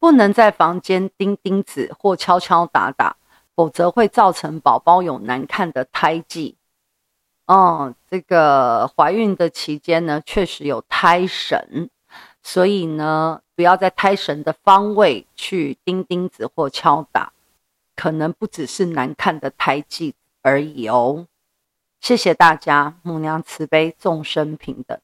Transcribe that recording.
不能在房间钉钉子或敲敲打打否则会造成宝宝有难看的胎记。哦这个怀孕的期间呢确实有胎神所以呢不要在胎神的方位去钉钉子或敲打可能不只是难看的胎记而已哦。谢谢大家母娘慈悲众生平等。